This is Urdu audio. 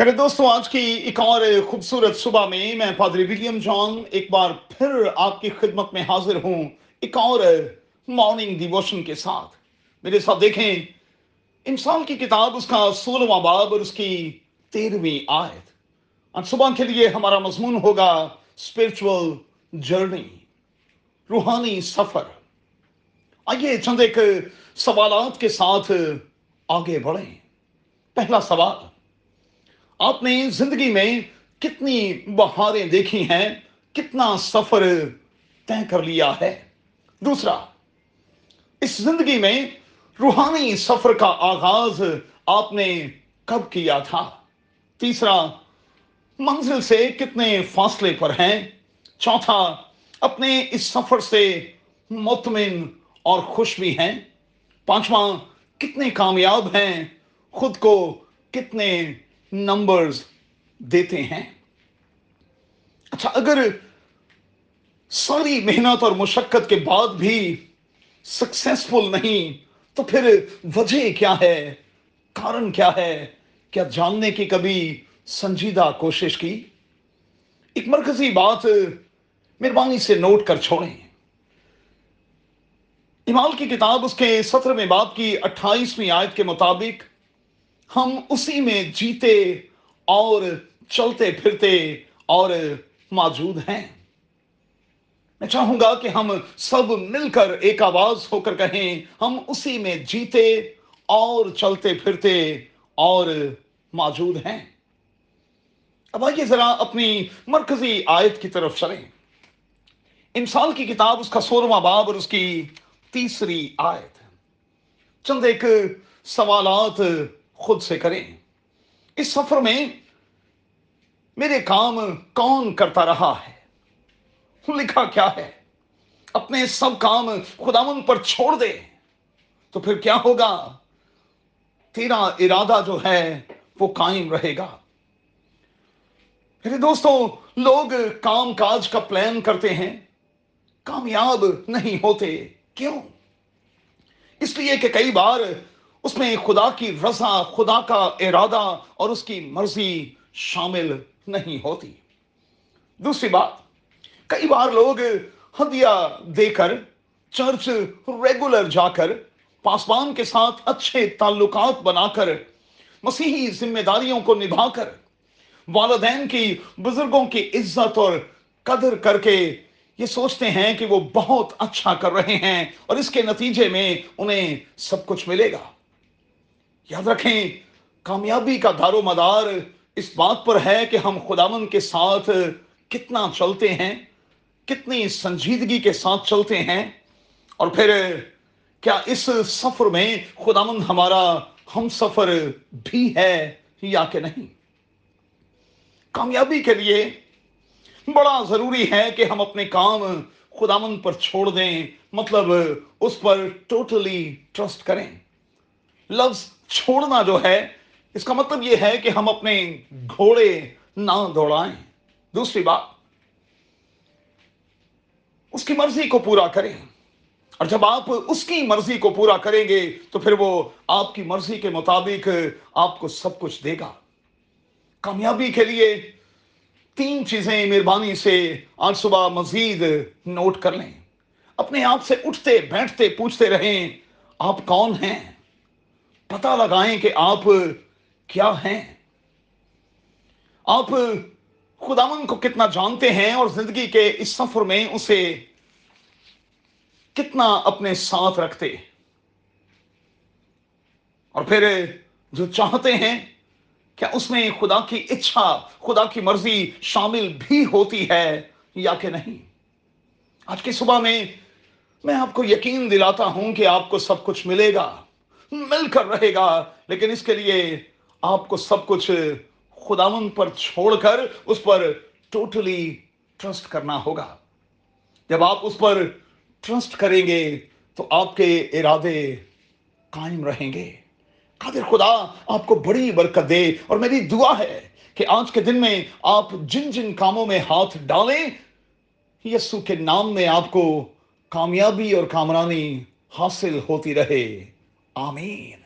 میرے دوستوں آج کی ایک اور خوبصورت صبح میں میں پادری ولیم جان ایک بار پھر آپ کی خدمت میں حاضر ہوں، ایک اور مارننگ ڈیووشن کے ساتھ۔ میرے ساتھ دیکھیں، انسان کی کتاب، اس کا سولہواں باب اور اس کی تیرہویں آیت۔ آج صبح کے لیے ہمارا مضمون ہوگا اسپرچل جرنی روحانی سفر۔ آئیے چند ایک سوالات کے ساتھ آگے بڑھیں۔ پہلا سوال آپ نے زندگی میں کتنی بہاریں دیکھی ہیں، کتنا سفر طے کر لیا ہے۔ دوسرا، اس زندگی میں روحانی سفر کا آغاز آپ نے کب کیا تھا؟ تیسرا، منزل سے کتنے فاصلے پر ہیں؟ چوتھا، اپنے اس سفر سے مطمئن اور خوش بھی ہیں؟ پانچواں، کتنے کامیاب ہیں؟ خود کو کتنے نمبرز دیتے ہیں۔ اچھا اگر ساری محنت اور مشقت کے بعد بھی سکسیسفل نہیں، تو پھر وجہ کیا ہے؟ کارن کیا ہے؟ کیا جاننے کی کبھی سنجیدہ کوشش کی؟ ایک مرکزی بات مہربانی سے نوٹ کر چھوڑیں۔ امال کی کتاب اس کے ستر میں باپ کی اٹھائیسویں آیت کے مطابق ہم اسی میں جیتے اور چلتے پھرتے اور موجود ہیں۔ میں چاہوں گا کہ ہم سب مل کر ایک آواز ہو کر کہیں، ہم اسی میں جیتے اور چلتے پھرتے اور موجود ہیں۔ اب آئیے ذرا اپنی مرکزی آیت کی طرف چلیں۔ انسان کی کتاب، اس کا سولہواں باب اور اس کی تیسری آیت۔ چند ایک سوالات خود سے کریں۔ اس سفر میں میرے کام کون کرتا رہا ہے؟ لکھا کیا ہے؟ اپنے سب کام خداون پر چھوڑ دے۔ تو پھر کیا ہوگا؟ تیرا ارادہ جو ہے وہ قائم رہے گا۔ میرے دوستوں لوگ کام کاج کا پلان کرتے ہیں۔ کامیاب نہیں ہوتے۔ کیوں؟ اس لیے کہ کئی بار اس میں خدا کی رضا، خدا کا ارادہ اور اس کی مرضی شامل نہیں ہوتی۔ دوسری بات، کئی بار لوگ ہدیہ دے کر، چرچ ریگولر جا کر، پاسبان کے ساتھ اچھے تعلقات بنا کر، مسیحی ذمہ داریوں کو نبھا کر، والدین کی، بزرگوں کی عزت اور قدر کر کے یہ سوچتے ہیں کہ وہ بہت اچھا کر رہے ہیں اور اس کے نتیجے میں انہیں سب کچھ ملے گا۔ یاد رکھیں، کامیابی کا دار و مدار اس بات پر ہے کہ ہم خدامن کے ساتھ کتنا چلتے ہیں، کتنی سنجیدگی کے ساتھ چلتے ہیں۔ اور پھر، کیا اس سفر میں خدامن ہمارا ہم سفر بھی ہے یا کہ نہیں؟ کامیابی کے لیے بڑا ضروری ہے کہ ہم اپنے کام خدامن پر چھوڑ دیں مطلب اس پر ٹوٹلی ٹرسٹ کریں۔ لفظ چھوڑنا جو ہے، اس کا مطلب یہ ہے کہ ہم اپنے گھوڑے نہ دوڑائیں۔ دوسری بات، اس کی مرضی کو پورا کریں۔ اور جب آپ اس کی مرضی کو پورا کریں گے، تو پھر وہ آپ کی مرضی کے مطابق آپ کو سب کچھ دے گا۔ کامیابی کے لیے تین چیزیں مہربانی سے آج صبح مزید نوٹ کر لیں۔ اپنے آپ سے اٹھتے، بیٹھتے، پوچھتے رہیں، آپ کون ہیں؟ پتا لگائیں کہ آپ کیا ہیں؟ آپ خداون کو کتنا جانتے ہیں اور زندگی کے اس سفر میں اسے کتنا اپنے ساتھ رکھتے اور پھر جو چاہتے ہیں، کیا اس میں خدا کی اچھا خدا کی مرضی شامل بھی ہوتی ہے یا کہ نہیں؟ آج کی صبح میں میں آپ کو یقین دلاتا ہوں کہ آپ کو سب کچھ ملے گا۔ مل کر رہے گا۔ لیکن اس کے لیے آپ کو سب کچھ خداون پر چھوڑ کر اس پر ٹوٹلی ٹرسٹ کرنا ہوگا۔ جب آپ اس پر ٹرسٹ کریں گے تو آپ کے ارادے قائم رہیں گے۔ قادر خدا، آپ کو بڑی برکت دے۔ اور میری دعا ہے کہ آج کے دن میں آپ جن جن کاموں میں ہاتھ ڈالیں، یسو کے نام میں آپ کو کامیابی اور کامرانی حاصل ہوتی رہے۔ آمین